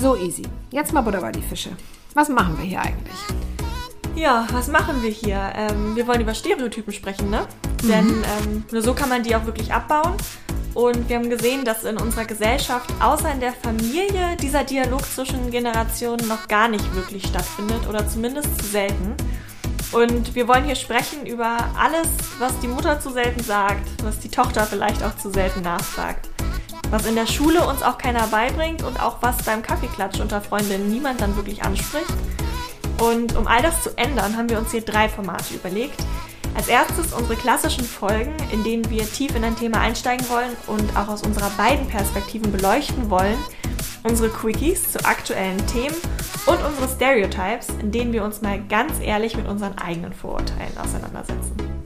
Lisi, jetzt mal Butter bei die Fische. Was machen wir hier eigentlich? Ja, was machen wir hier? Ähm, wir wollen über Stereotypen sprechen, ne? Mhm. Denn ähm, nur so kann man die auch wirklich abbauen. Und wir haben gesehen, dass in unserer Gesellschaft außer in der Familie dieser Dialog zwischen Generationen noch gar nicht wirklich stattfindet oder zumindest zu selten. Und wir wollen hier sprechen über alles, was die Mutter zu selten sagt, was die Tochter vielleicht auch zu selten nachfragt. Was in der Schule uns auch keiner beibringt und auch was beim Kaffeeklatsch unter Freundinnen niemand dann wirklich anspricht. Und um all das zu ändern, haben wir uns hier drei Formate überlegt. Als erstes unsere klassischen Folgen, in denen wir tief in ein Thema einsteigen wollen und auch aus unserer beiden Perspektiven beleuchten wollen. Unsere Quickies zu aktuellen Themen und unsere Stereotypes, in denen wir uns mal ganz ehrlich mit unseren eigenen Vorurteilen auseinandersetzen.